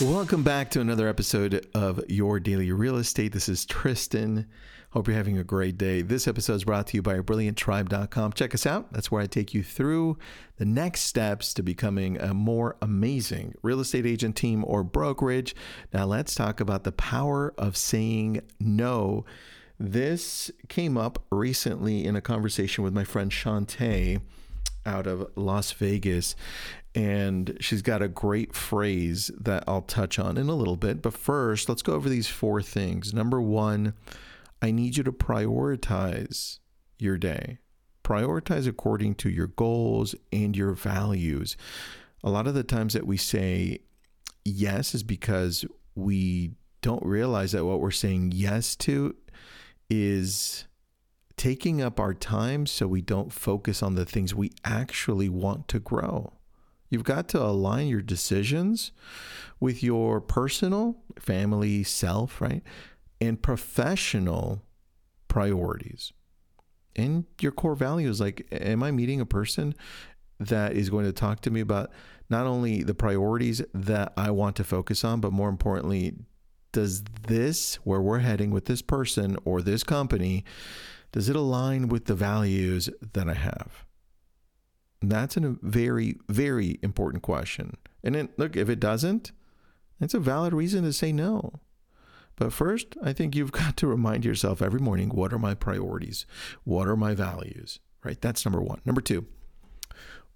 Welcome back to another episode of Your Daily Real Estate. This is Tristan. Hope you're having a great day. This episode is brought to you by brillianttribe.com. Check us out. That's where I take you through the next steps to becoming a more amazing real estate agent team or brokerage. Now, let's talk about the power of saying no. This came up recently in a conversation with my friend Shantae out of Las Vegas and she's got a great phrase that I'll touch on in a little bit. But first, let's go over these four things. Number one, I need you to prioritize your day. Prioritize according to your goals and your values. A lot of the times that we say yes is because we don't realize that what we're saying yes to is taking up our time so we don't focus on the things we actually want to grow. You've got to align your decisions with your personal, family, self, right? And professional priorities and your core values. Like, am I meeting a person that is going to talk to me about not only the priorities that I want to focus on, but more importantly, does this, where we're heading with this person or this company, does it align with the values that I have? That's a very, very important question. And then, look, if it doesn't, it's a valid reason to say no. But first, I think you've got to remind yourself every morning what are my priorities? What are my values? Right? That's number one. Number two,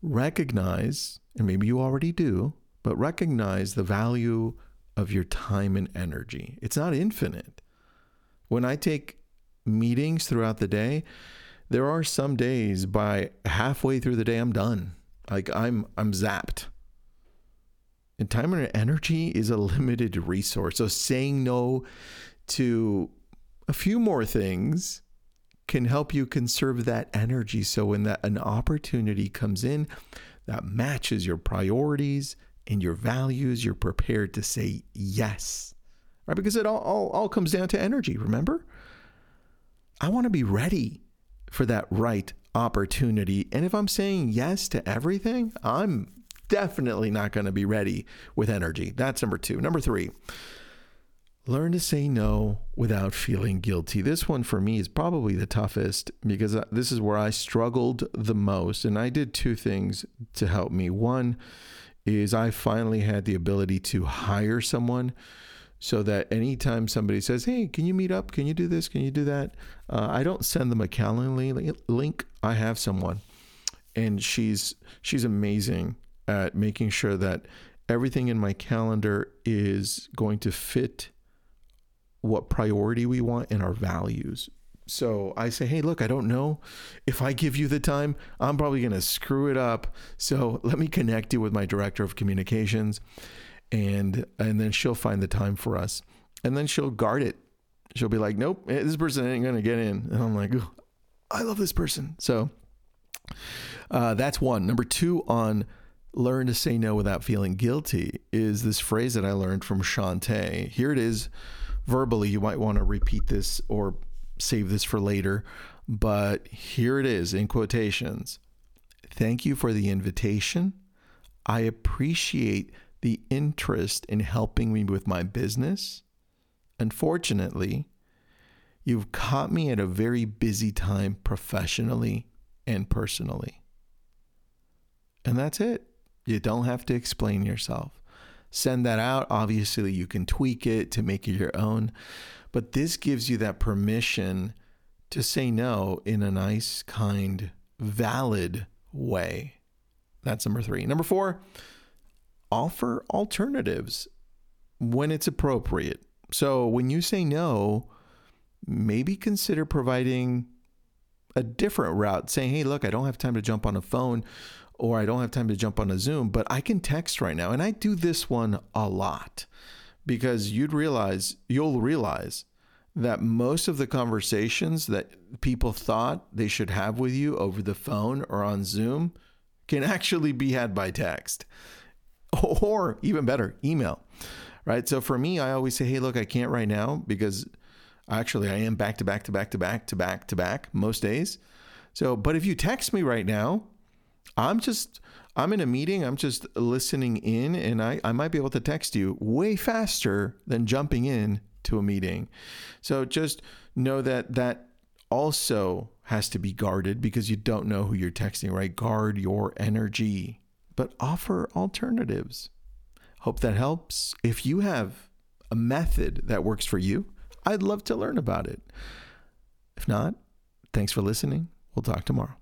recognize, and maybe you already do, but recognize the value of your time and energy. It's not infinite. When I take meetings throughout the day, there are some days by halfway through the day I'm done. Like I'm I'm zapped. And time and energy is a limited resource. So saying no to a few more things can help you conserve that energy so when that an opportunity comes in that matches your priorities and your values, you're prepared to say yes. Right? Because it all, all, all comes down to energy, remember? I want to be ready for that right opportunity. And if I'm saying yes to everything, I'm definitely not going to be ready with energy. That's number two. Number three, learn to say no without feeling guilty. This one for me is probably the toughest because uh, this is where I struggled the most. And I did two things to help me. One is I finally had the ability to hire someone so that anytime somebody says, "Hey, can you meet up? Can you do this? Can you do that?" Uh, I don't send them a Calendly link. I have someone, and she's she's amazing at making sure that everything in my calendar is going to fit what priority we want and our values. So I say, hey, look, I don't know if I give you the time, I'm probably going to screw it up. So let me connect you with my director of communications and and then she'll find the time for us. And then she'll guard it. She'll be like nope eh, this person ain't gonna get in. And i'm like i love this person. So uh, that's one. Number two on learn to say no without feeling guilty is this phrase that i learned from shantae here it is. Verbally you might want to repeat this or save this for later but here it is in quotations. Thank you for the invitation. I appreciate the interest in helping me with my business. Unfortunately, you've caught me at a very busy time professionally and personally. And that's it. You don't have to explain yourself. Send that out. Obviously, you can tweak it to make it your own, but this gives you that permission to say no in a nice, kind, valid way. That's number three. Number four, offer alternatives when it's appropriate. So when you say no, maybe consider providing a different route, saying, hey, look, I don't have time to jump on a phone or I don't have time to jump on a Zoom, but I can text right now. And I do this one a lot because you'd realize, you'll realize that most of the conversations that people thought they should have with you over the phone or on Zoom can actually be had by text or even better, email. Right. So for me, I always say, hey, look, I can't right now because actually I am back to back to back to back to back to back most days. So, but if you text me right now, I'm just I'm in a meeting, I'm just listening in and I, I might be able to text you way faster than jumping in to a meeting. So just know that that also has to be guarded because you don't know who you're texting, right? Guard your energy, but offer alternatives. Hope that helps. If you have a method that works for you, I'd love to learn about it. If not, thanks for listening. We'll talk tomorrow.